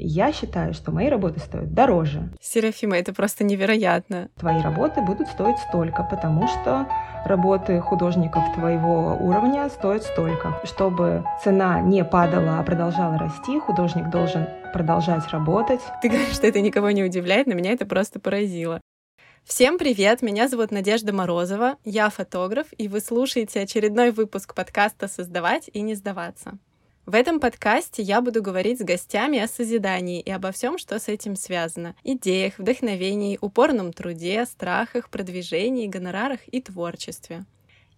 Я считаю, что мои работы стоят дороже. Серафима, это просто невероятно. Твои работы будут стоить столько, потому что работы художников твоего уровня стоят столько. Чтобы цена не падала, а продолжала расти, художник должен продолжать работать. Ты говоришь, что это никого не удивляет, но меня это просто поразило. Всем привет! Меня зовут Надежда Морозова, я фотограф, и вы слушаете очередной выпуск подкаста «Создавать и не сдаваться». В этом подкасте я буду говорить с гостями о созидании и обо всем, что с этим связано. Идеях, вдохновении, упорном труде, страхах, продвижении, гонорарах и творчестве.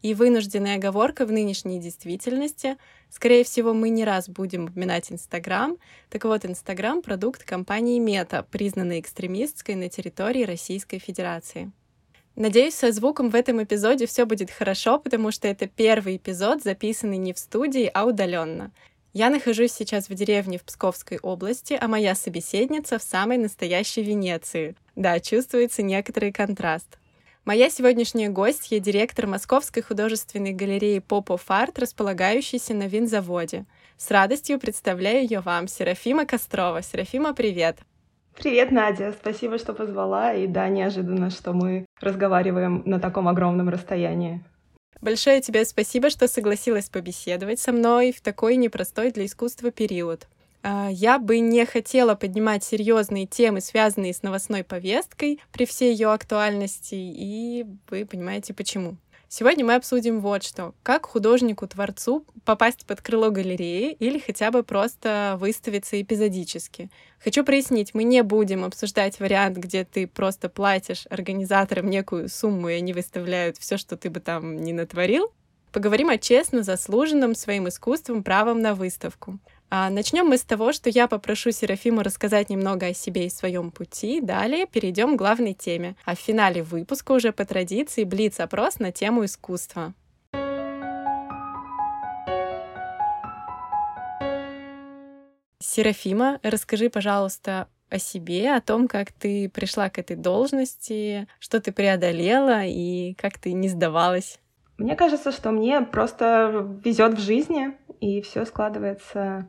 И вынужденная оговорка в нынешней действительности. Скорее всего, мы не раз будем упоминать Инстаграм. Так вот, Инстаграм — продукт компании Мета, признанной экстремистской на территории Российской Федерации. Надеюсь, со звуком в этом эпизоде все будет хорошо, потому что это первый эпизод, записанный не в студии, а удаленно. Я нахожусь сейчас в деревне в Псковской области, а моя собеседница в самой настоящей Венеции. Да, чувствуется некоторый контраст. Моя сегодняшняя гостья — директор Московской художественной галереи Попов Арт, располагающейся на винзаводе. С радостью представляю ее вам, Серафима Кострова. Серафима, привет! Привет, Надя. Спасибо, что позвала. И да, неожиданно, что мы разговариваем на таком огромном расстоянии. Большое тебе спасибо, что согласилась побеседовать со мной в такой непростой для искусства период. А, я бы не хотела поднимать серьезные темы, связанные с новостной повесткой при всей ее актуальности, и вы понимаете почему. Сегодня мы обсудим вот что. Как художнику-творцу попасть под крыло галереи или хотя бы просто выставиться эпизодически. Хочу прояснить, мы не будем обсуждать вариант, где ты просто платишь организаторам некую сумму, и они выставляют все, что ты бы там не натворил. Поговорим о честно заслуженном своим искусством правом на выставку. А начнем мы с того, что я попрошу Серафиму рассказать немного о себе и своем пути. Далее перейдем к главной теме. А в финале выпуска уже по традиции блиц-опрос на тему искусства. Серафима, расскажи, пожалуйста, о себе, о том, как ты пришла к этой должности, что ты преодолела и как ты не сдавалась. Мне кажется, что мне просто везет в жизни, и все складывается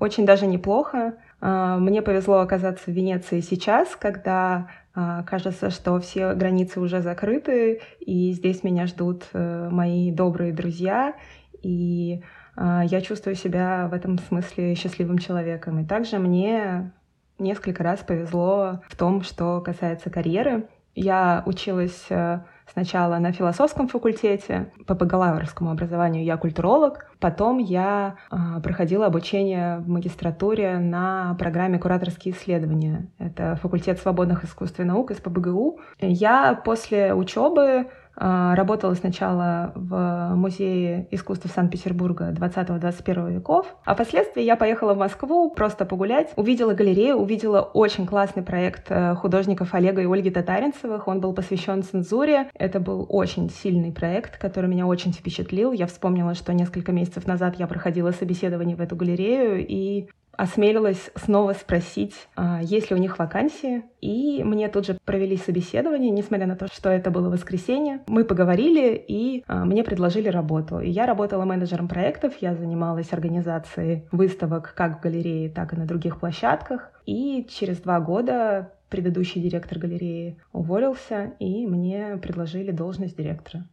очень даже неплохо. А, мне повезло оказаться в Венеции сейчас, когда а, кажется, что все границы уже закрыты, и здесь меня ждут э, мои добрые друзья, и я чувствую себя в этом смысле счастливым человеком. И также мне несколько раз повезло в том, что касается карьеры. Я училась э, Сначала на философском факультете, по бакалаврскому образованию я культуролог, потом я э, проходила обучение в магистратуре на программе «Кураторские исследования». Это факультет свободных искусств и наук из ПБГУ. Я после учебы работала сначала в Музее искусства Санкт-Петербурга 20-21 веков, а впоследствии я поехала в Москву просто погулять, увидела галерею, увидела очень классный проект э, художников Олега и Ольги Татаринцевых. Он был посвящен цензуре. Это был очень сильный проект, который меня очень впечатлил. Я вспомнила, что несколько месяцев назад я проходила собеседование в эту галерею, и осмелилась снова спросить, а, есть ли у них вакансии. И мне тут же провели собеседование, несмотря на то, что это было воскресенье. Мы поговорили, и а, мне предложили работу. И я работала менеджером проектов, я занималась организацией выставок как в галерее, так и на других площадках. И через два года предыдущий директор галереи уволился, и мне предложили должность директора.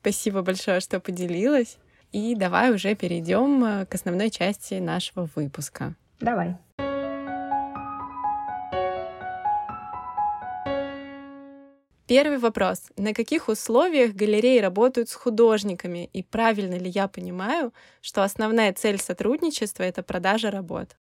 Спасибо большое, что поделилась. И давай уже перейдем э, к основной части нашего выпуска. Давай. Первый вопрос. На каких условиях галереи работают с художниками? И правильно ли я понимаю, что основная цель сотрудничества — это продажа работ?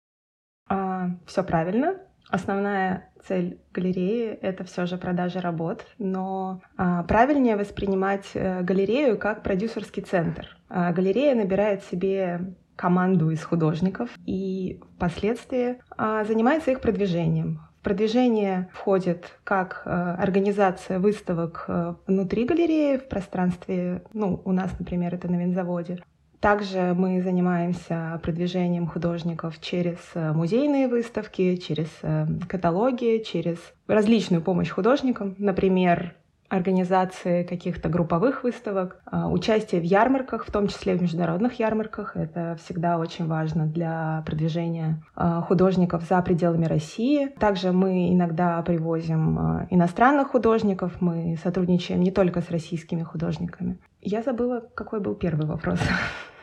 А, все правильно. Основная цель галереи — это все же продажа работ, но а, правильнее воспринимать а, галерею как продюсерский центр. А, галерея набирает себе команду из художников и впоследствии а, занимается их продвижением. В продвижение входит как а, организация выставок а, внутри галереи, в пространстве, ну, у нас, например, это на винзаводе. Также мы занимаемся продвижением художников через музейные выставки, через каталоги, через различную помощь художникам. Например, организации каких-то групповых выставок, а, участие в ярмарках, в том числе в международных ярмарках. Это всегда очень важно для продвижения а, художников за пределами России. Также мы иногда привозим а, иностранных художников, мы сотрудничаем не только с российскими художниками. Я забыла, какой был первый вопрос.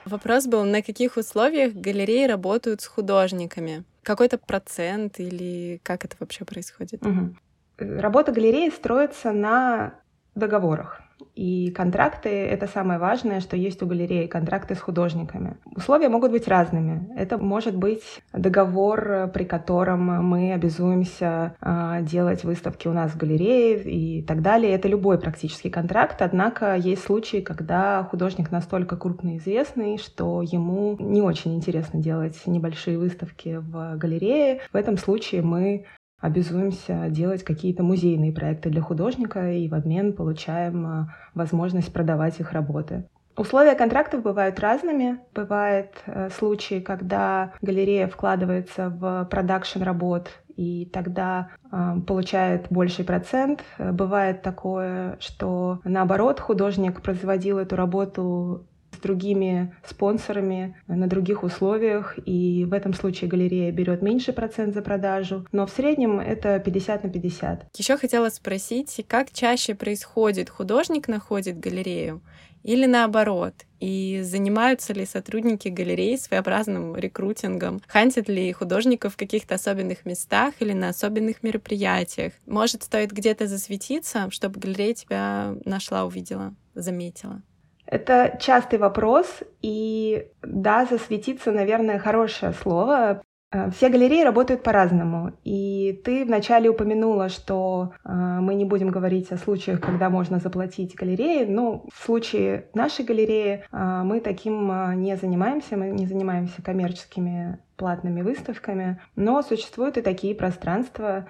Вопрос был, на каких условиях галереи работают с художниками? Какой-то процент или как это вообще происходит? Угу. Работа галереи строится на договорах. И контракты — это самое важное, что есть у галереи, контракты с художниками. Условия могут быть разными. Это может быть договор, при котором мы обязуемся э, делать выставки у нас в галерее и так далее. Это любой практически контракт, однако есть случаи, когда художник настолько крупно известный, что ему не очень интересно делать небольшие выставки в галерее. В этом случае мы обязуемся делать какие-то музейные проекты для художника и в обмен получаем а, возможность продавать их работы. Условия контрактов бывают разными. Бывают э, случаи, когда галерея вкладывается в продакшн работ и тогда э, получает больший процент. Бывает такое, что наоборот художник производил эту работу другими спонсорами на других условиях, и в этом случае галерея берет меньше процент за продажу, но в среднем это 50 на 50. Еще хотела спросить, как чаще происходит, художник находит галерею или наоборот? И занимаются ли сотрудники галереи своеобразным рекрутингом? Хантят ли художников в каких-то особенных местах или на особенных мероприятиях? Может, стоит где-то засветиться, чтобы галерея тебя нашла, увидела, заметила? Это частый вопрос, и да, засветиться, наверное, хорошее слово. Э, все галереи работают по-разному. И ты вначале упомянула, что э, мы не будем говорить о случаях, когда можно заплатить галерее. Ну, в случае нашей галереи э, мы таким не занимаемся, мы не занимаемся коммерческими платными выставками, но существуют и такие пространства,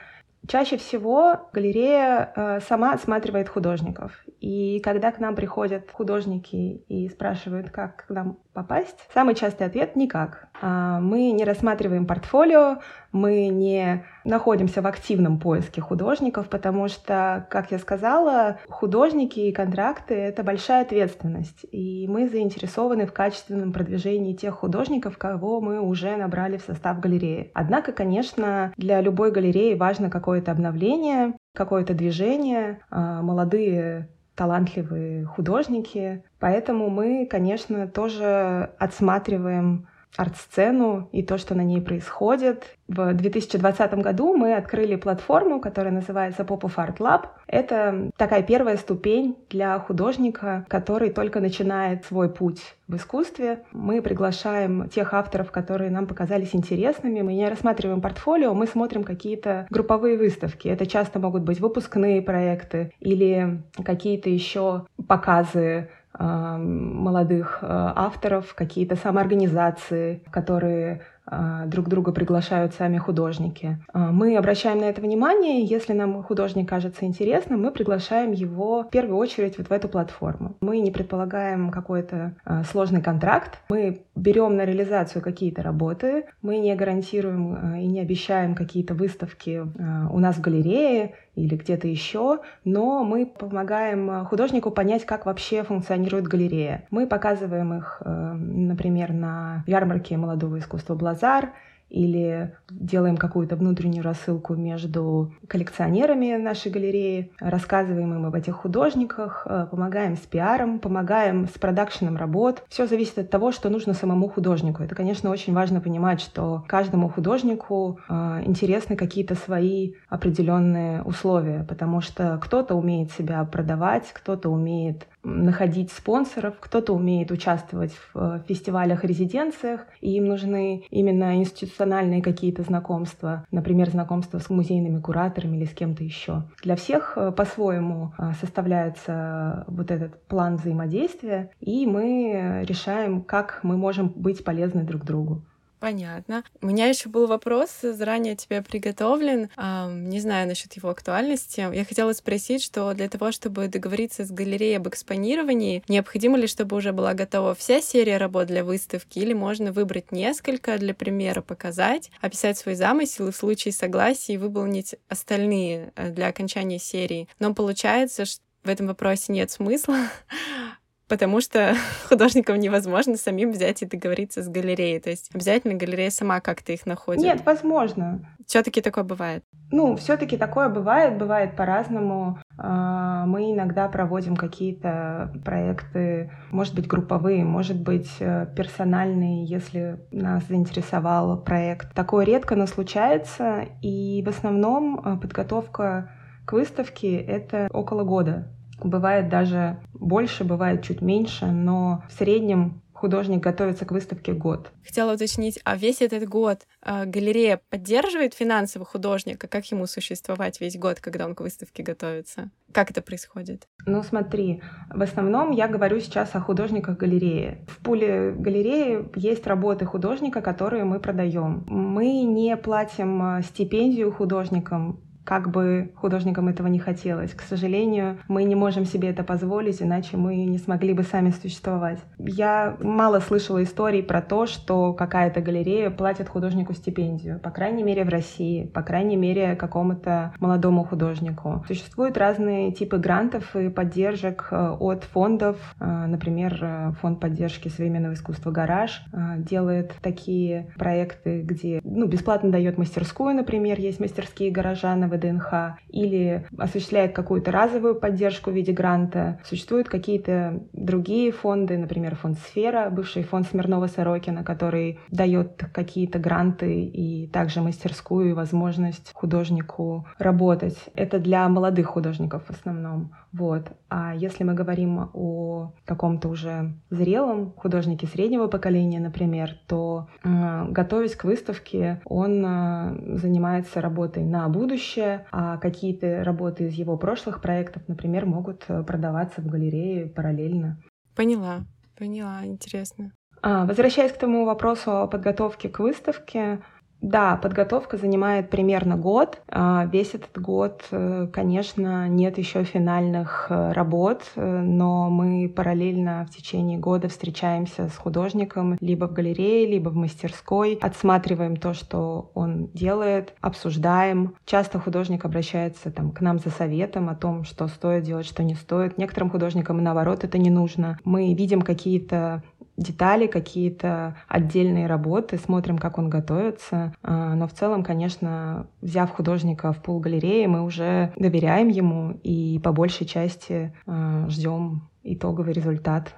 Чаще всего галерея э, сама осматривает художников. И когда к нам приходят художники и спрашивают, как к нам попасть, самый частый ответ — никак. А, мы не рассматриваем портфолио, мы не находимся в активном поиске художников, потому что, как я сказала, художники и контракты — это большая ответственность, и мы заинтересованы в качественном продвижении тех художников, кого мы уже набрали в состав галереи. Однако, конечно, для любой галереи важно какое-то обновление, какое-то движение, а, молодые талантливые художники. Поэтому мы, конечно, тоже отсматриваем арт-сцену и то, что на ней происходит. В 2020 году мы открыли платформу, которая называется Pop-Up Art Lab. Это такая первая ступень для художника, который только начинает свой путь в искусстве. Мы приглашаем тех авторов, которые нам показались интересными. Мы не рассматриваем портфолио, мы смотрим какие-то групповые выставки. Это часто могут быть выпускные проекты или какие-то еще показы молодых э, авторов, какие-то самоорганизации, которые а, друг друга приглашают сами художники. А, мы обращаем на это внимание, если нам художник кажется интересным, мы приглашаем его в первую очередь вот в эту платформу. Мы не предполагаем какой-то сложный контракт, мы берем на реализацию какие-то работы, мы не гарантируем и не обещаем какие-то выставки у нас в галерее или где-то еще, но мы помогаем художнику понять, как вообще функционирует галерея. Мы показываем их, например, на ярмарке молодого искусства Базар или делаем какую-то внутреннюю рассылку между коллекционерами нашей галереи, рассказываем им об этих художниках, э, помогаем с пиаром, помогаем с продакшеном работ. Все зависит от того, что нужно самому художнику. Это, конечно, очень важно понимать, что каждому художнику э, интересны какие-то свои определенные условия, потому что кто-то умеет себя продавать, кто-то умеет находить спонсоров, кто-то умеет участвовать в э, фестивалях, резиденциях, и им нужны именно институциональные какие-то знакомства, например, знакомства с музейными кураторами или с кем-то еще. Для всех э, по-своему э, составляется вот этот план взаимодействия, и мы решаем, как мы можем быть полезны друг другу. Понятно. У меня еще был вопрос, заранее тебе приготовлен. Не знаю насчет его актуальности. Я хотела спросить, что для того, чтобы договориться с галереей об экспонировании, необходимо ли, чтобы уже была готова вся серия работ для выставки, или можно выбрать несколько для примера, показать, описать свой замысел и в случае согласия выполнить остальные э, для окончания серии. Но получается, что в этом вопросе нет смысла, потому что художникам невозможно самим взять и договориться с галереей. То есть обязательно галерея сама как-то их находит. Нет, возможно. Все-таки такое бывает. Ну, все-таки такое бывает, бывает по-разному. А, мы иногда проводим какие-то проекты, может быть, групповые, может быть, э, персональные, если нас заинтересовал проект. Такое редко, но случается, и в основном э, подготовка к выставке — это около года. Бывает даже больше, бывает чуть меньше, но в среднем художник готовится к выставке год. Хотела уточнить, а весь этот год э, галерея поддерживает финансово художника? Как ему существовать весь год, когда он к выставке готовится? Как это происходит? Ну смотри, в основном я говорю сейчас о художниках галереи. В пуле галереи есть работы художника, которые мы продаем. Мы не платим а, стипендию художникам, как бы художникам этого не хотелось. К сожалению, мы не можем себе это позволить, иначе мы не смогли бы сами существовать. Я мало слышала историй про то, что какая-то галерея платит художнику стипендию, по крайней мере в России, по крайней мере какому-то молодому художнику. Существуют разные типы грантов и поддержек э, от фондов. Э, например, э, фонд поддержки современного искусства «Гараж» делает такие проекты, где ну, бесплатно дает мастерскую, например, есть мастерские гаража на ВДНХ или осуществляет какую-то разовую поддержку в виде гранта. Существуют какие-то другие фонды, например, фонд «Сфера», бывший фонд Смирнова-Сорокина, который дает какие-то гранты и также мастерскую и возможность художнику работать. Это для молодых художников в основном. Вот. А если мы говорим о каком-то уже зрелом художнике среднего поколения, например, то готовясь к выставке, он э, занимается работой на будущее, а какие-то работы из его прошлых проектов, например, могут э, продаваться в галерее параллельно. Поняла, поняла, интересно. А, возвращаясь к тому вопросу о подготовке к выставке, да, подготовка занимает примерно год. А, весь этот год, э, конечно, нет еще финальных э, работ, э, но мы параллельно в течение года встречаемся с художником либо в галерее, либо в мастерской, отсматриваем то, что он делает, обсуждаем. Часто художник обращается там, к нам за советом о том, что стоит делать, что не стоит. Некоторым художникам, наоборот, это не нужно. Мы видим какие-то детали, какие-то отдельные работы, смотрим, как он готовится. А, но в целом, конечно, взяв художника в пул галереи, мы уже доверяем ему и по большей части а, ждем итоговый результат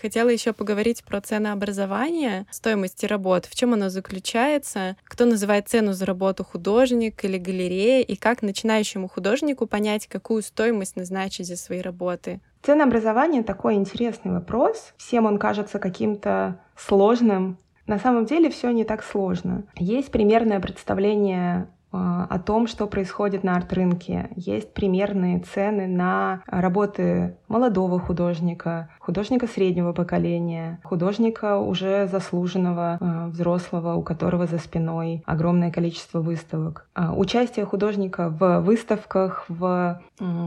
Хотела еще поговорить про ценообразование, стоимости работ, в чем оно заключается, кто называет цену за работу художник или галерея, и как начинающему художнику понять, какую стоимость назначить за свои работы. Ценообразование — такой интересный вопрос. Всем он кажется каким-то сложным. На самом деле все не так сложно. Есть примерное представление о том, что происходит на арт-рынке. Есть примерные цены на работы молодого художника, художника среднего поколения, художника уже заслуженного, а, взрослого, у которого за спиной огромное количество выставок. А, участие художника в выставках, в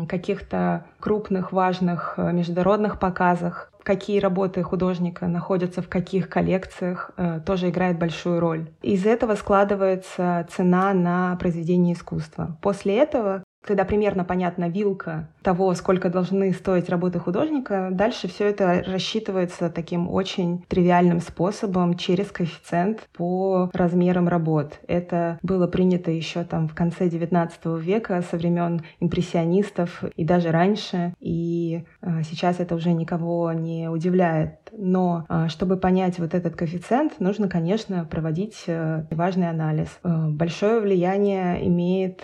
каких-то крупных, важных международных показах какие работы художника находятся в каких коллекциях, э, тоже играет большую роль. Из этого складывается цена на произведение искусства. После этого когда примерно понятна вилка того, сколько должны стоить работы художника, дальше все это рассчитывается таким очень тривиальным способом через коэффициент по размерам работ. Это было принято еще там в конце XIX века со времен импрессионистов и даже раньше, и э, сейчас это уже никого не удивляет. Но э, чтобы понять вот этот коэффициент, нужно, конечно, проводить э, важный анализ. Большое влияние имеет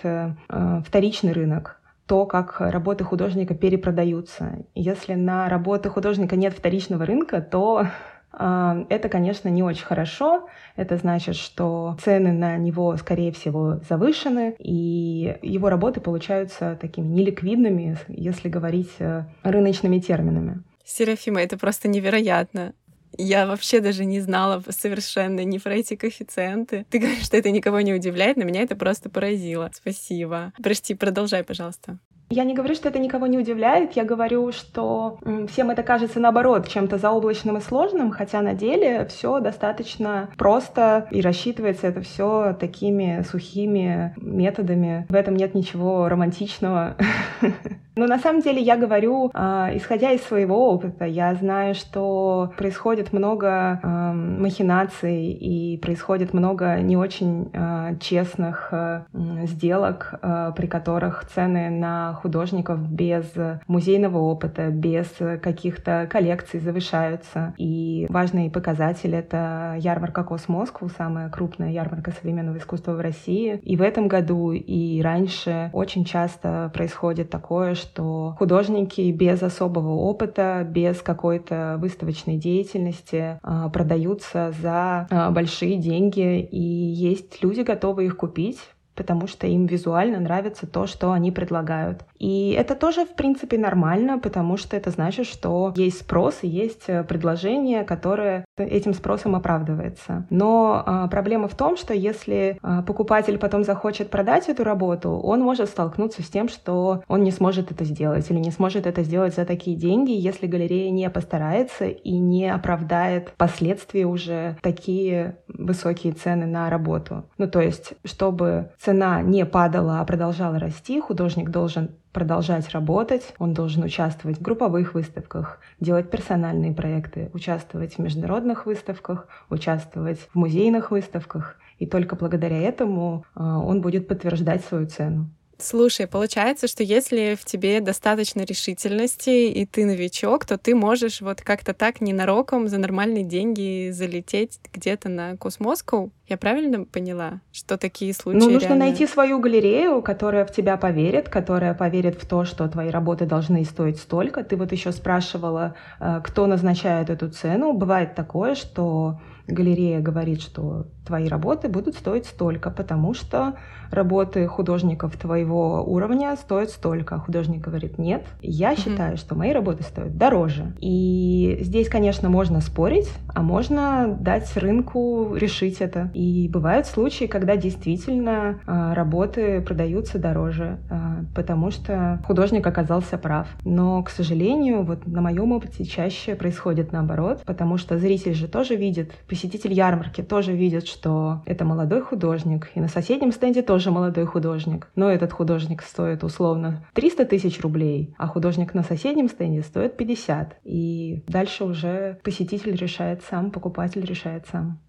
вторичный вторичный рынок, то, как работы художника перепродаются. Если на работы художника нет вторичного рынка, то э, это, конечно, не очень хорошо. Это значит, что цены на него, скорее всего, завышены, и его работы получаются такими неликвидными, если говорить э, рыночными терминами. Серафима, это просто невероятно. Я вообще даже не знала совершенно ни про эти коэффициенты. Ты говоришь, что это никого не удивляет, но меня это просто поразило. Спасибо. Прости, продолжай, пожалуйста. Я не говорю, что это никого не удивляет, я говорю, что всем это кажется наоборот чем-то заоблачным и сложным, хотя на деле все достаточно просто и рассчитывается это все такими сухими методами. В этом нет ничего романтичного. Но на самом деле я говорю, э, исходя из своего опыта, я знаю, что происходит много э, махинаций и происходит много не очень э, честных сделок, при которых цены на художников без музейного опыта, без каких-то коллекций завышаются. И важный показатель — это ярмарка Космоскву, самая крупная ярмарка современного искусства в России. И в этом году, и раньше очень часто происходит такое, что художники без особого опыта, без какой-то выставочной деятельности а, продаются за а, большие деньги, и есть люди, готовые их купить, потому что им визуально нравится то, что они предлагают. И это тоже, в принципе, нормально, потому что это значит, что есть спрос и есть э, предложение, которое этим спросом оправдывается. Но а, проблема в том, что если а, покупатель потом захочет продать эту работу, он может столкнуться с тем, что он не сможет это сделать или не сможет это сделать за такие деньги, если галерея не постарается и не оправдает впоследствии уже такие высокие цены на работу. Ну, то есть, чтобы цена не падала, а продолжала расти, художник должен продолжать работать, он должен участвовать в групповых выставках, делать персональные проекты, участвовать в международных выставках, участвовать в музейных выставках. И только благодаря этому а, он будет подтверждать свою цену. Слушай, получается, что если в тебе достаточно решительности, и ты новичок, то ты можешь вот как-то так ненароком за нормальные деньги залететь где-то на Космоску. Я правильно поняла, что такие случаи Ну, нужно реально... найти свою галерею, которая в тебя поверит, которая поверит в то, что твои работы должны стоить столько. Ты вот еще спрашивала, э, кто назначает эту цену. Бывает такое, что галерея говорит, что твои работы будут стоить столько, потому что работы художников твоего уровня стоят столько. Художник говорит, нет, я mm-hmm. считаю, что мои работы стоят дороже. И здесь, конечно, можно спорить, а можно дать рынку решить это. И бывают случаи, когда действительно э, работы продаются дороже, э, потому что художник оказался прав. Но, к сожалению, вот на моем опыте чаще происходит наоборот, потому что зритель же тоже видит, посетитель ярмарки тоже видит, что это молодой художник, и на соседнем стенде тоже молодой художник. Но этот художник стоит условно 300 тысяч рублей, а художник на соседнем стенде стоит 50. И дальше уже посетитель решает сам, покупатель решает сам.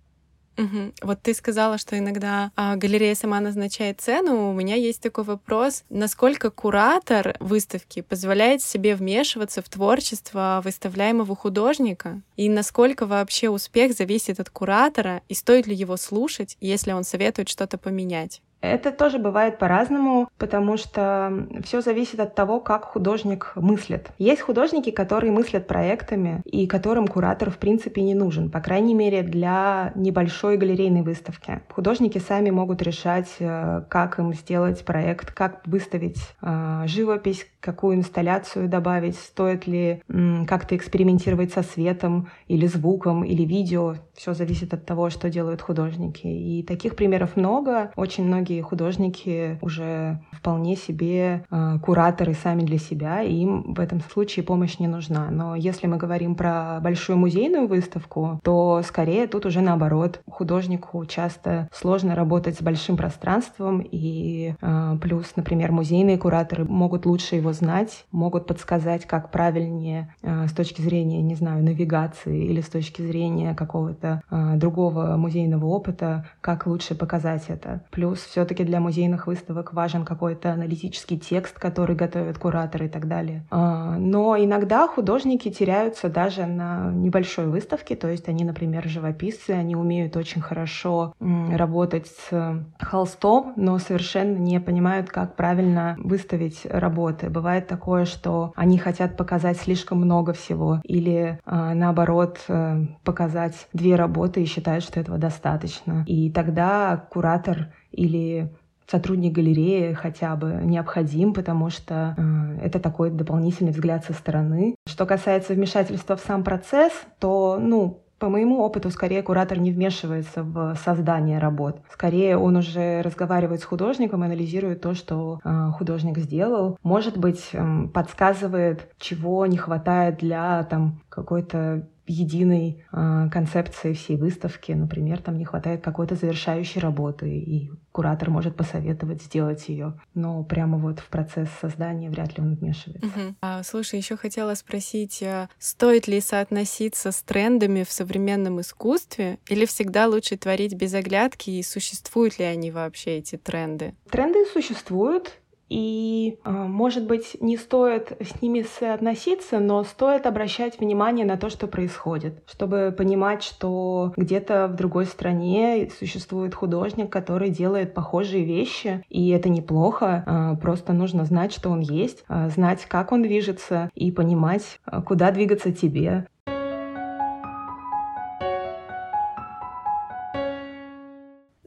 Угу. Вот ты сказала, что иногда а, галерея сама назначает цену. У меня есть такой вопрос. Насколько куратор выставки позволяет себе вмешиваться в творчество выставляемого художника? И насколько вообще успех зависит от куратора? И стоит ли его слушать, если он советует что-то поменять? Это тоже бывает по-разному, потому что все зависит от того, как художник мыслит. Есть художники, которые мыслят проектами и которым куратор в принципе не нужен, по крайней мере для небольшой галерейной выставки. Художники сами могут решать, э, как им сделать проект, как выставить э, живопись, какую инсталляцию добавить, стоит ли как-то экспериментировать со светом или звуком или видео. Все зависит от того, что делают художники. И таких примеров много. Очень многие художники уже вполне себе э, кураторы сами для себя, и им в этом случае помощь не нужна. Но если мы говорим про большую музейную выставку, то скорее тут уже наоборот. Художнику часто сложно работать с большим пространством, и э, плюс, например, музейные кураторы могут лучше его знать, могут подсказать, как правильнее э, с точки зрения, не знаю, навигации или с точки зрения какого-то э, другого музейного опыта, как лучше показать это. Плюс все-таки для музейных выставок важен какой-то аналитический текст, который готовят кураторы и так далее. Э, но иногда художники теряются даже на небольшой выставке, то есть они, например, живописцы, они умеют очень хорошо работать с холстом, но совершенно не понимают, как правильно выставить работы бывает такое, что они хотят показать слишком много всего или э, наоборот э, показать две работы и считают, что этого достаточно. И тогда куратор или сотрудник галереи хотя бы необходим, потому что э, это такой дополнительный взгляд со стороны. Что касается вмешательства в сам процесс, то, ну, по моему опыту, скорее куратор не вмешивается в создание работ. Скорее он уже разговаривает с художником, анализирует то, что э, художник сделал. Может быть, э, подсказывает, чего не хватает для там какой-то единой э, концепции всей выставки. Например, там не хватает какой-то завершающей работы, и куратор может посоветовать сделать ее. Но прямо вот в процесс создания вряд ли он вмешивается. Угу. А, слушай, еще хотела спросить, а стоит ли соотноситься с трендами в современном искусстве, или всегда лучше творить без оглядки, и существуют ли они вообще, эти тренды? Тренды существуют, и, а, может быть, не стоит с ними соотноситься, но стоит обращать внимание на то, что происходит, чтобы понимать, что где-то в другой стране существует художник, который делает похожие вещи, и это неплохо, а, просто нужно знать, что он есть, а, знать, как он движется, и понимать, куда двигаться тебе.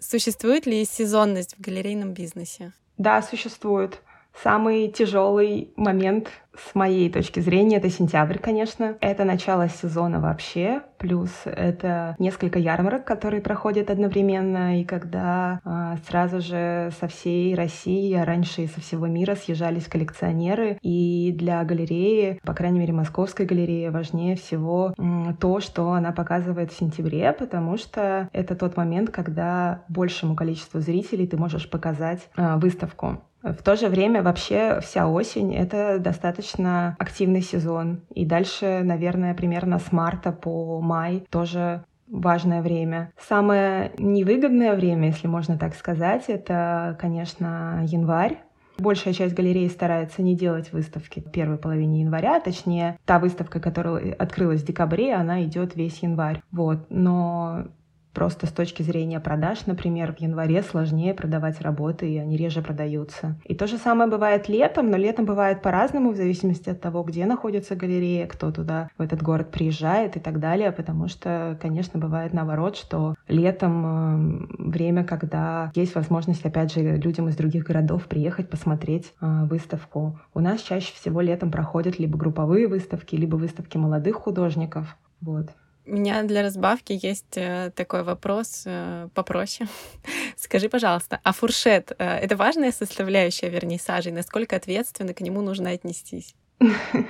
Существует ли сезонность в галерейном бизнесе? Да, существует. Самый тяжелый момент с моей точки зрения это сентябрь, конечно. Это начало сезона вообще, плюс это несколько ярмарок, которые проходят одновременно, и когда э, сразу же со всей России, а раньше и со всего мира съезжались коллекционеры, и для галереи, по крайней мере московской галереи, важнее всего э, то, что она показывает в сентябре, потому что это тот момент, когда большему количеству зрителей ты можешь показать э, выставку. В то же время вообще вся осень — это достаточно активный сезон. И дальше, наверное, примерно с марта по май тоже важное время. Самое невыгодное время, если можно так сказать, это, конечно, январь. Большая часть галерей старается не делать выставки в первой половине января, точнее, та выставка, которая открылась в декабре, она идет весь январь. Вот. Но Просто с точки зрения продаж, например, в январе сложнее продавать работы, и они реже продаются. И то же самое бывает летом, но летом бывает по-разному, в зависимости от того, где находится галерея, кто туда, в этот город приезжает и так далее, потому что, конечно, бывает наоборот, что летом э, время, когда есть возможность, опять же, людям из других городов приехать посмотреть э, выставку. У нас чаще всего летом проходят либо групповые выставки, либо выставки молодых художников. Вот. Меня для разбавки есть э, такой вопрос э, попроще. Скажи, пожалуйста, а фуршет э, — это важная составляющая вернисажей? Насколько ответственно к нему нужно отнестись?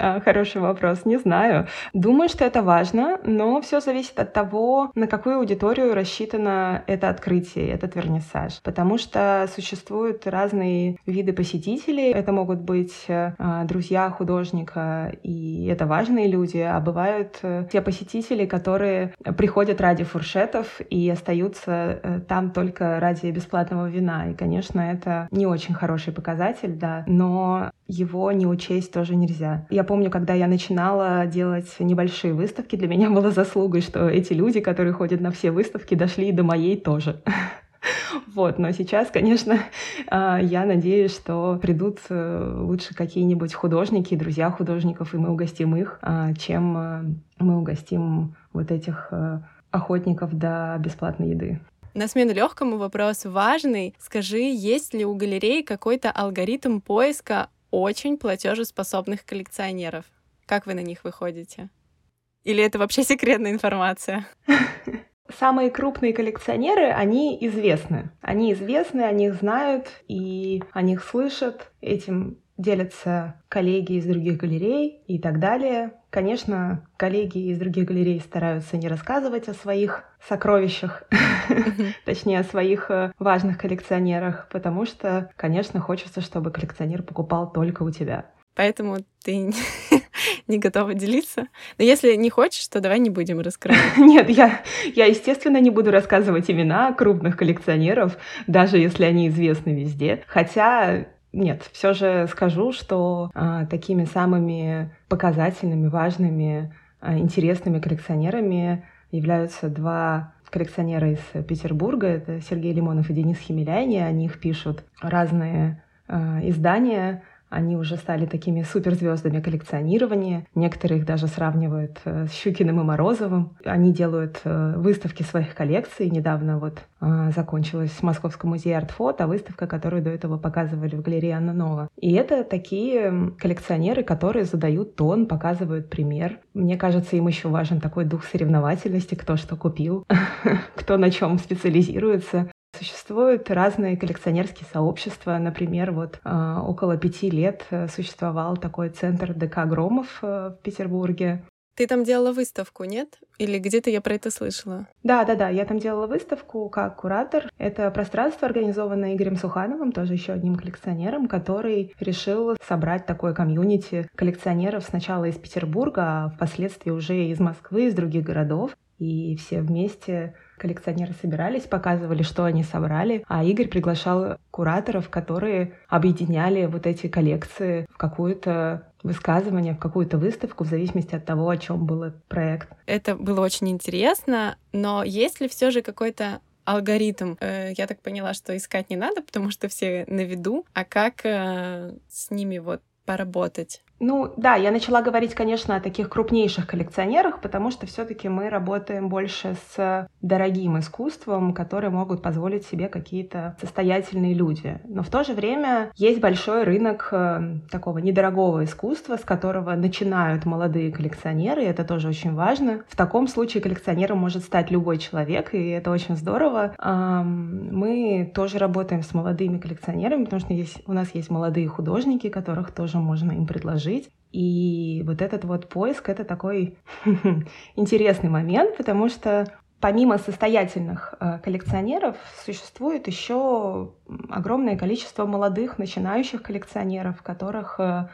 А, хороший вопрос, не знаю. Думаю, что это важно, но все зависит от того, на какую аудиторию рассчитано это открытие, этот вернисаж. Потому что существуют разные виды посетителей. Это могут быть э, друзья художника, и это важные люди, а бывают э, те посетители, которые приходят ради фуршетов и остаются э, там только ради бесплатного вина. И, конечно, это не очень хороший показатель, да, но его не учесть тоже нельзя. Я помню, когда я начинала делать небольшие выставки, для меня было заслугой, что эти люди, которые ходят на все выставки, дошли и до моей тоже. Вот, но сейчас, конечно, а, я надеюсь, что придут э, лучше какие-нибудь художники, друзья художников, и мы угостим их, а, чем э, мы угостим вот этих э, охотников до бесплатной еды. На смену легкому вопросу важный. Скажи, есть ли у галереи какой-то алгоритм поиска очень платежеспособных коллекционеров. Как вы на них выходите? Или это вообще секретная информация? Самые крупные коллекционеры, они известны. Они известны, о них знают и о них слышат. Этим делятся коллеги из других галерей и так далее. Конечно, коллеги из других галерей стараются не рассказывать о своих сокровищах, точнее, о своих э, важных коллекционерах, потому что, конечно, хочется, чтобы коллекционер покупал только у тебя. Поэтому ты не готова делиться. Но если не хочешь, то давай не будем раскрывать. Нет, я, я, естественно, не буду рассказывать имена крупных коллекционеров, даже если они известны везде. Хотя нет, все же скажу, что а, такими самыми показательными, важными, а, интересными коллекционерами являются два коллекционера из Петербурга. Это Сергей Лимонов и Денис Химеляйни. О них пишут разные а, издания. Они уже стали такими суперзвездами коллекционирования. Некоторые их даже сравнивают э, с Щукиным и Морозовым. Они делают э, выставки своих коллекций. Недавно вот э, закончилась в Московском музее артфото, выставка, которую до этого показывали в галерее Анна Нова. И это такие коллекционеры, которые задают тон, показывают пример. Мне кажется, им еще важен такой дух соревновательности, кто что купил, кто на чем специализируется. Существуют разные коллекционерские сообщества. Например, вот э, около пяти лет э, существовал такой центр ДК Громов э, в Петербурге. Ты там делала выставку, нет? Или где-то я про это слышала? Да, да, да. Я там делала выставку как куратор. Это пространство, организованное Игорем Сухановым, тоже еще одним коллекционером, который решил собрать такое комьюнити коллекционеров сначала из Петербурга, а впоследствии уже из Москвы, из других городов. И все вместе коллекционеры собирались, показывали, что они собрали, а Игорь приглашал кураторов, которые объединяли вот эти коллекции в какую-то высказывание, в какую-то выставку, в зависимости от того, о чем был проект. Это было очень интересно, но есть ли все же какой-то алгоритм. Э, я так поняла, что искать не надо, потому что все на виду. А как э, с ними вот поработать? Ну да, я начала говорить, конечно, о таких крупнейших коллекционерах, потому что все-таки мы работаем больше с дорогим искусством, которые могут позволить себе какие-то состоятельные люди. Но в то же время есть большой рынок э, такого недорогого искусства, с которого начинают молодые коллекционеры, и это тоже очень важно. В таком случае коллекционером может стать любой человек, и это очень здорово. Мы тоже работаем с молодыми коллекционерами, потому что есть, у нас есть молодые художники, которых тоже можно им предложить жить. И вот этот вот поиск — это такой интересный момент, потому что помимо состоятельных э, коллекционеров существует еще огромное количество молодых начинающих коллекционеров, которых э,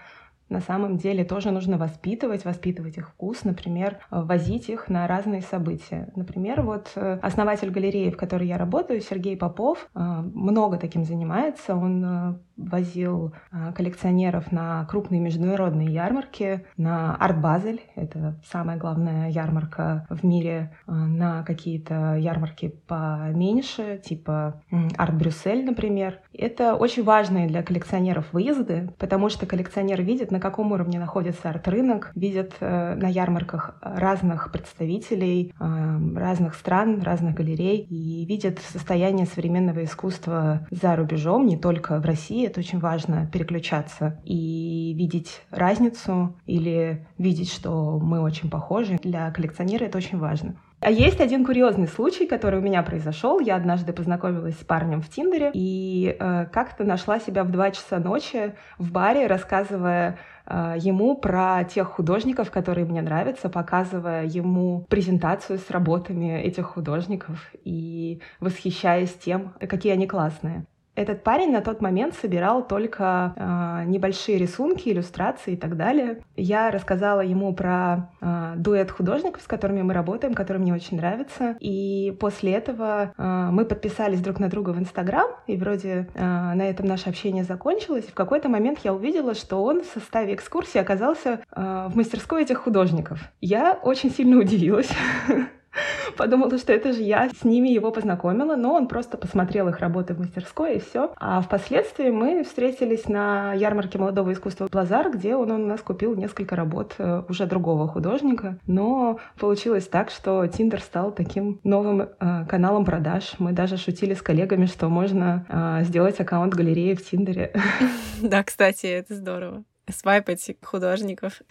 на самом деле тоже нужно воспитывать, воспитывать их вкус, например, возить их на разные события. Например, вот э, основатель галереи, в которой я работаю, Сергей Попов, много таким занимается. Он возил а, коллекционеров на крупные международные ярмарки, на Арт Базель, это самая главная ярмарка в мире, а, на какие-то ярмарки поменьше, типа Арт Брюссель, например. Это очень важные для коллекционеров выезды, потому что коллекционер видит, на каком уровне находится арт-рынок, видит э, на ярмарках разных представителей а, разных стран, разных галерей и видит состояние современного искусства за рубежом, не только в России, это очень важно переключаться и видеть разницу или видеть, что мы очень похожи. Для коллекционера это очень важно. А есть один курьезный случай, который у меня произошел. Я однажды познакомилась с парнем в Тиндере и э, как-то нашла себя в 2 часа ночи в баре, рассказывая э, ему про тех художников, которые мне нравятся, показывая ему презентацию с работами этих художников и восхищаясь тем, какие они классные. Этот парень на тот момент собирал только э, небольшие рисунки, иллюстрации и так далее. Я рассказала ему про э, дуэт художников, с которыми мы работаем, который мне очень нравится. И после этого э, мы подписались друг на друга в Инстаграм, и вроде э, на этом наше общение закончилось. В какой-то момент я увидела, что он в составе экскурсии оказался э, в мастерской этих художников. Я очень сильно удивилась. Подумала, что это же я с ними его познакомила, но он просто посмотрел их работы в мастерской и все. А впоследствии мы встретились на ярмарке молодого искусства Плазар, где он у нас купил несколько работ э, уже другого художника. Но получилось так, что Тиндер стал таким новым э, каналом продаж. Мы даже шутили с коллегами, что можно э, сделать аккаунт галереи в Тиндере. Да, кстати, это здорово. Свайпать художников.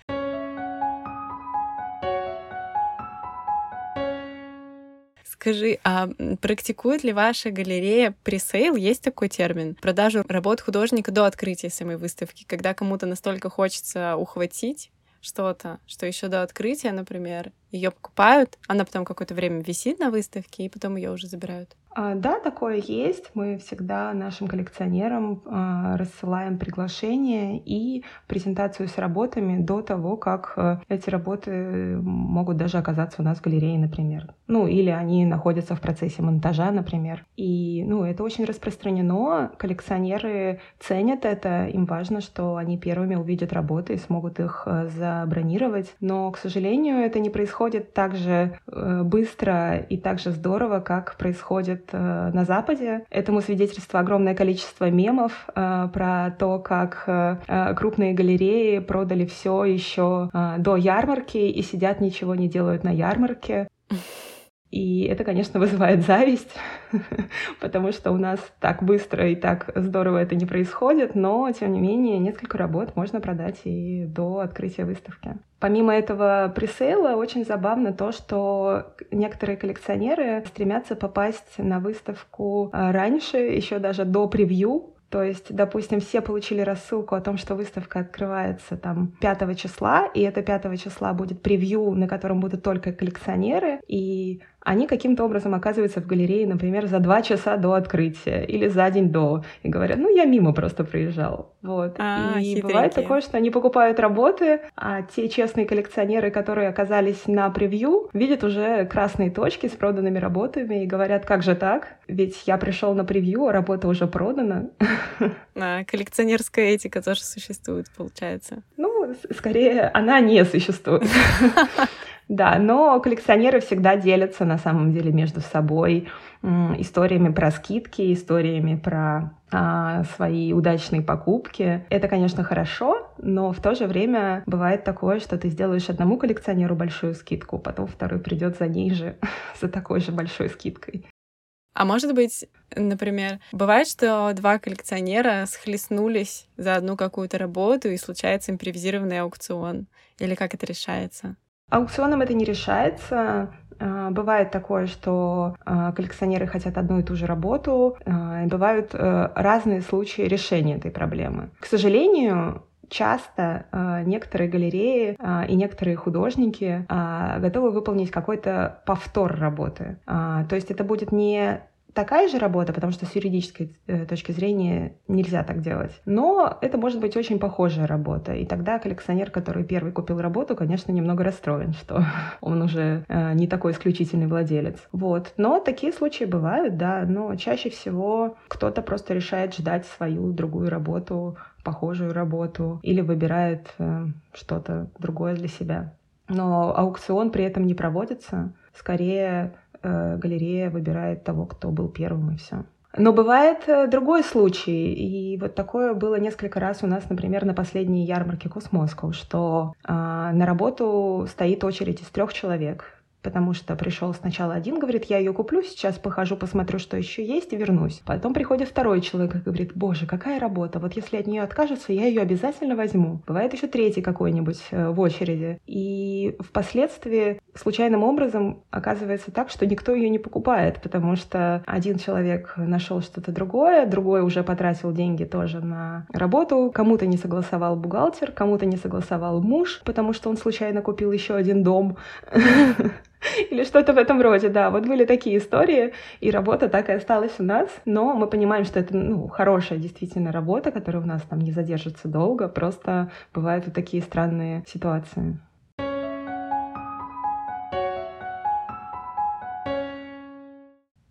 Скажи, а практикует ли ваша галерея пресейл? Есть такой термин? Продажу работ художника до открытия самой выставки, когда кому-то настолько хочется ухватить что-то, что еще до открытия, например, ее покупают, она потом какое-то время висит на выставке, и потом ее уже забирают. А, да, такое есть. Мы всегда нашим коллекционерам а, рассылаем приглашение и презентацию с работами до того, как а, эти работы могут даже оказаться у нас в галерее, например. Ну, или они находятся в процессе монтажа, например. И, ну, это очень распространено. Коллекционеры ценят это. Им важно, что они первыми увидят работы и смогут их забронировать. Но, к сожалению, это не происходит так же быстро и так же здорово, как происходит происходит э, на Западе. Этому свидетельство огромное количество мемов э, про то, как э, крупные галереи продали все еще до ярмарки и сидят ничего не делают на ярмарке. И это, конечно, вызывает зависть, потому что у нас так быстро и так здорово это не происходит, но, тем не менее, несколько работ можно продать и до открытия выставки. Помимо этого пресейла, очень забавно то, что некоторые коллекционеры стремятся попасть на выставку а, раньше, еще даже до превью, то есть, допустим, все получили рассылку о том, что выставка открывается там 5 числа, и это 5 числа будет превью, на котором будут только коллекционеры, и они каким-то образом оказываются в галерее, например, за два часа до открытия или за день до, и говорят, ну, я мимо просто проезжал. Вот. А, и хитренькие. бывает такое, что они покупают работы, а те честные коллекционеры, которые оказались на превью, видят уже красные точки с проданными работами и говорят, как же так? Ведь я пришел на превью, а работа уже продана. А, коллекционерская этика тоже существует, получается. Ну, скорее, она не существует. Да, но коллекционеры всегда делятся на самом деле между собой историями про скидки, историями про а, свои удачные покупки. Это, конечно, хорошо, но в то же время бывает такое, что ты сделаешь одному коллекционеру большую скидку, потом второй придет за ней же, за такой же большой скидкой. А может быть, например, бывает, что два коллекционера схлестнулись за одну какую-то работу и случается импровизированный аукцион? Или как это решается? Аукционом это не решается. А, бывает такое, что а, коллекционеры хотят одну и ту же работу. А, бывают э, разные случаи решения этой проблемы. К сожалению, часто некоторые галереи и некоторые художники готовы выполнить какой-то повтор работы. То есть это будет не такая же работа, потому что с юридической э, точки зрения нельзя так делать. Но это может быть очень похожая работа. И тогда коллекционер, который первый купил работу, конечно, немного расстроен, что он уже э, не такой исключительный владелец. Вот. Но такие случаи бывают, да. Но чаще всего кто-то просто решает ждать свою другую работу, похожую работу, или выбирает э, что-то другое для себя. Но аукцион при этом не проводится. Скорее, галерея выбирает того, кто был первым, и все. Но бывает э, другой случай, и вот такое было несколько раз у нас, например, на последней ярмарке Космосков, что э, на работу стоит очередь из трех человек потому что пришел сначала один, говорит, я ее куплю, сейчас похожу, посмотрю, что еще есть и вернусь. Потом приходит второй человек и говорит, боже, какая работа, вот если от нее откажутся, я ее обязательно возьму. Бывает еще третий какой-нибудь э, в очереди. И впоследствии случайным образом оказывается так, что никто ее не покупает, потому что один человек нашел что-то другое, другой уже потратил деньги тоже на работу, кому-то не согласовал бухгалтер, кому-то не согласовал муж, потому что он случайно купил еще один дом. Или что-то в этом роде, да. Вот были такие истории, и работа так и осталась у нас. Но мы понимаем, что это ну, хорошая действительно работа, которая у нас там не задержится долго. Просто бывают вот такие странные ситуации.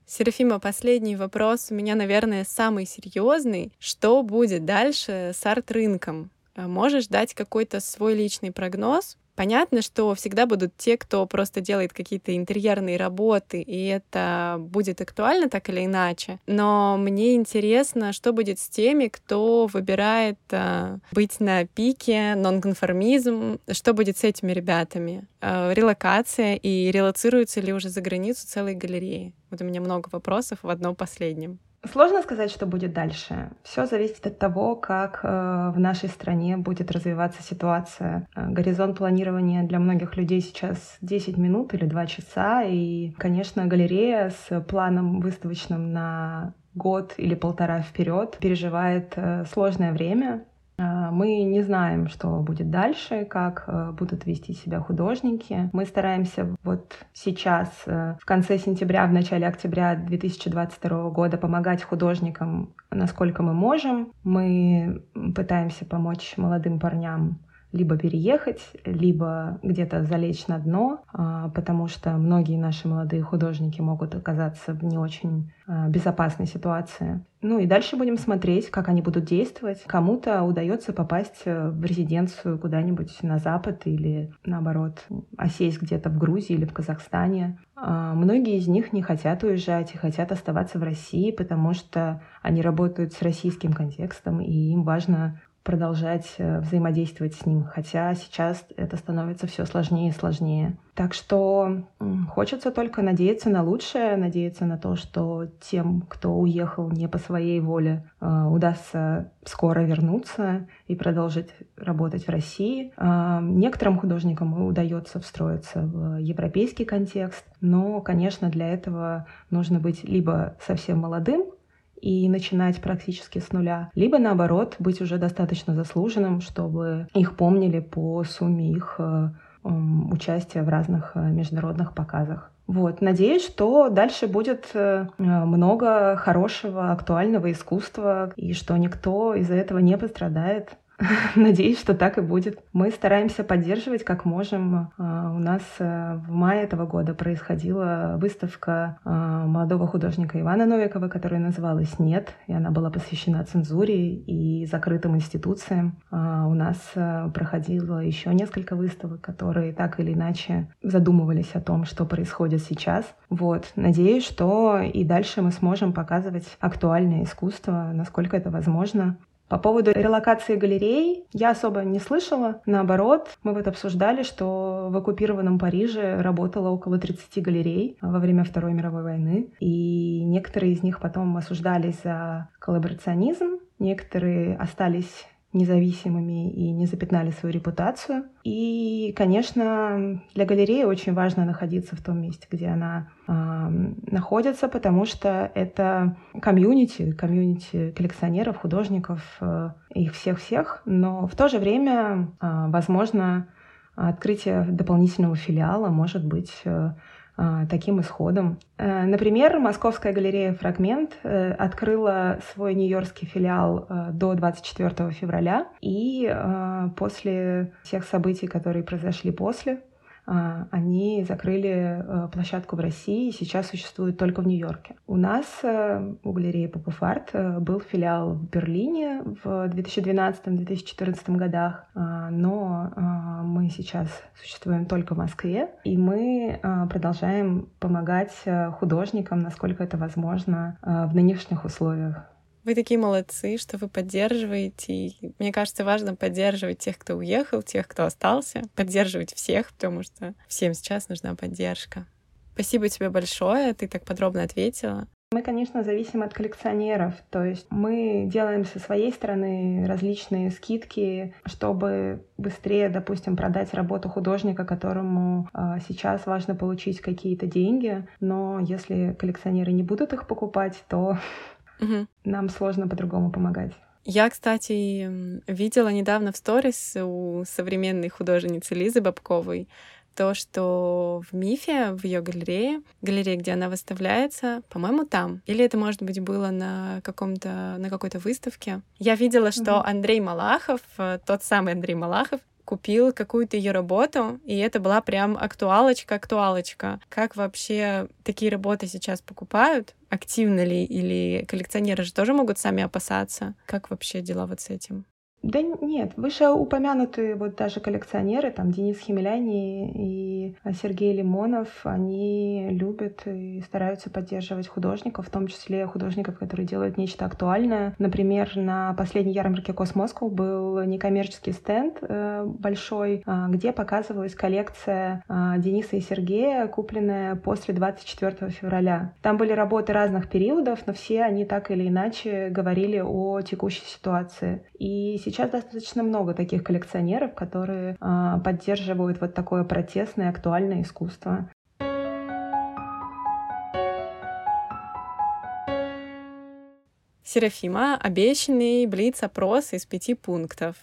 Серафима, последний вопрос у меня, наверное, самый серьезный. Что будет дальше с арт-рынком? Можешь дать какой-то свой личный прогноз? Понятно, что всегда будут те, кто просто делает какие-то интерьерные работы, и это будет актуально так или иначе. Но мне интересно, что будет с теми, кто выбирает э, быть на пике, нонконформизм, что будет с этими ребятами? Э, релокация и релацируются ли уже за границу целые галереи? Вот у меня много вопросов в одном последнем. Сложно сказать, что будет дальше. Все зависит от того, как э, в нашей стране будет развиваться ситуация. Э, горизонт планирования для многих людей сейчас 10 минут или 2 часа. И, конечно, галерея с планом выставочным на год или полтора вперед переживает э, сложное время. А, мы не знаем, что будет дальше, как э, будут вести себя художники. Мы стараемся вот сейчас, э, в конце сентября, в начале октября 2022 года помогать художникам, насколько мы можем. Мы пытаемся помочь молодым парням либо переехать, либо где-то залечь на дно, а, потому что многие наши молодые художники могут оказаться в не очень а, безопасной ситуации. Ну и дальше будем смотреть, как они будут действовать. Кому-то удается попасть э, в резиденцию куда-нибудь на Запад или, наоборот, осесть где-то в Грузии или в Казахстане. А многие из них не хотят уезжать и хотят оставаться в России, потому что они работают с российским контекстом, и им важно продолжать э, взаимодействовать с ним, хотя сейчас это становится все сложнее и сложнее. Так что хочется только надеяться на лучшее, надеяться на то, что тем, кто уехал не по своей воле, э, удастся скоро вернуться и продолжить работать в России. А, некоторым художникам удается встроиться в европейский контекст, но, конечно, для этого нужно быть либо совсем молодым, и начинать практически с нуля, либо наоборот быть уже достаточно заслуженным, чтобы их помнили по сумме их э, участия в разных э, международных показах. Вот. Надеюсь, что дальше будет э, много хорошего, актуального искусства, и что никто из-за этого не пострадает. Надеюсь, что так и будет. Мы стараемся поддерживать как можем. А, у нас э, в мае этого года происходила выставка а, молодого художника Ивана Новикова, которая называлась «Нет», и она была посвящена цензуре и закрытым институциям. А, у нас э, проходило еще несколько выставок, которые так или иначе задумывались о том, что происходит сейчас. Вот. Надеюсь, что и дальше мы сможем показывать актуальное искусство, насколько это возможно. По поводу релокации галерей я особо не слышала. Наоборот, мы вот обсуждали, что в оккупированном Париже работало около 30 галерей во время Второй мировой войны. И некоторые из них потом осуждались за коллаборационизм, некоторые остались независимыми и не запятнали свою репутацию. И, конечно, для галереи очень важно находиться в том месте, где она э, находится, потому что это комьюнити, комьюнити коллекционеров, художников, э, их всех-всех. Но в то же время, э, возможно, открытие дополнительного филиала может быть э, таким исходом. Э, например, Московская галерея «Фрагмент» э, открыла свой нью-йоркский филиал э, до 24 февраля, и после всех событий, которые произошли после, а, они закрыли э, площадку в России и сейчас существует только в Нью-Йорке. У нас, э, у галереи Попуфарт, э, был филиал в Берлине в 2012-2014 годах, а, но а, мы сейчас существуем только в Москве, и мы продолжаем помогать художникам, насколько это возможно, в нынешних условиях. Вы такие молодцы, что вы поддерживаете. И мне кажется, важно поддерживать тех, кто уехал, тех, кто остался, поддерживать всех, потому что всем сейчас нужна поддержка. Спасибо тебе большое, ты так подробно ответила. Мы, конечно, зависим от коллекционеров, то есть мы делаем со своей стороны различные скидки, чтобы быстрее, допустим, продать работу художника, которому э, сейчас важно получить какие-то деньги, но если коллекционеры не будут их покупать, то Угу. Нам сложно по-другому помогать. Я, кстати, видела недавно в сторис у современной художницы Лизы Бабковой то, что в Мифе, в ее галерее, галерее, где она выставляется, по-моему, там. Или это, может быть, было на каком-то, на какой-то выставке. Я видела, что mm-hmm. Андрей Малахов, э, тот самый Андрей Малахов, купил какую-то ее работу, и это была прям актуалочка-актуалочка. Как вообще такие работы сейчас покупают? Активно ли? Или коллекционеры же тоже могут сами опасаться? Как вообще дела вот с этим? Да нет, выше упомянутые вот даже коллекционеры, там Денис Химиляйне и Сергей Лимонов, они любят и стараются поддерживать художников, в том числе художников, которые делают нечто актуальное. Например, на последней ярмарке Cosmoscow был некоммерческий стенд э, большой, э, где показывалась коллекция э, Дениса и Сергея, купленная после 24 февраля. Там были работы разных периодов, но все они так или иначе говорили о текущей ситуации. И сейчас достаточно много таких коллекционеров, которые э, поддерживают вот такое протестное, актуальное искусство. Серафима, обещанный блиц-опрос из пяти пунктов.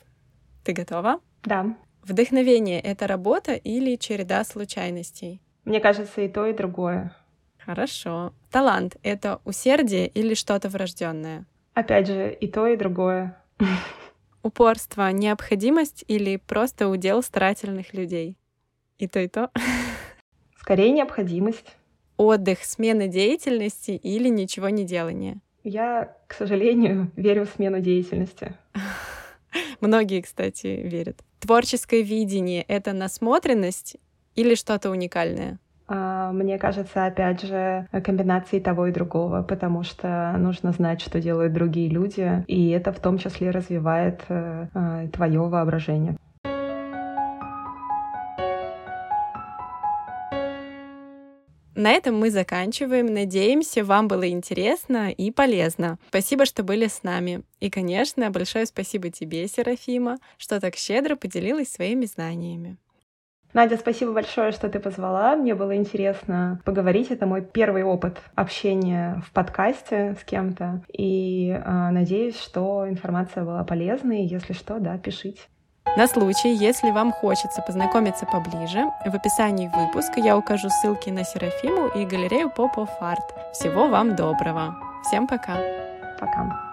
Ты готова? Да. Вдохновение — это работа или череда случайностей? Мне кажется, и то, и другое. Хорошо. Талант — это усердие или что-то врожденное? Опять же, и то, и другое. Упорство — необходимость или просто удел старательных людей? И то, и то. Скорее необходимость. Отдых, смена деятельности или ничего не делания? Я, к сожалению, верю в смену деятельности. Многие, кстати, верят. Творческое видение — это насмотренность или что-то уникальное? А, мне кажется, опять же, комбинацией того и другого, потому что нужно знать, что делают другие люди, и это в том числе развивает э, э, твое воображение. На этом мы заканчиваем. Надеемся, вам было интересно и полезно. Спасибо, что были с нами. И, конечно, большое спасибо тебе, Серафима, что так щедро поделилась своими знаниями. Надя, спасибо большое, что ты позвала. Мне было интересно поговорить. Это мой первый опыт общения в подкасте с кем-то. И э, надеюсь, что информация была полезной. Если что, да, пишите. На случай, если вам хочется познакомиться поближе, в описании выпуска я укажу ссылки на Серафиму и галерею Art. Всего вам доброго. Всем пока. Пока.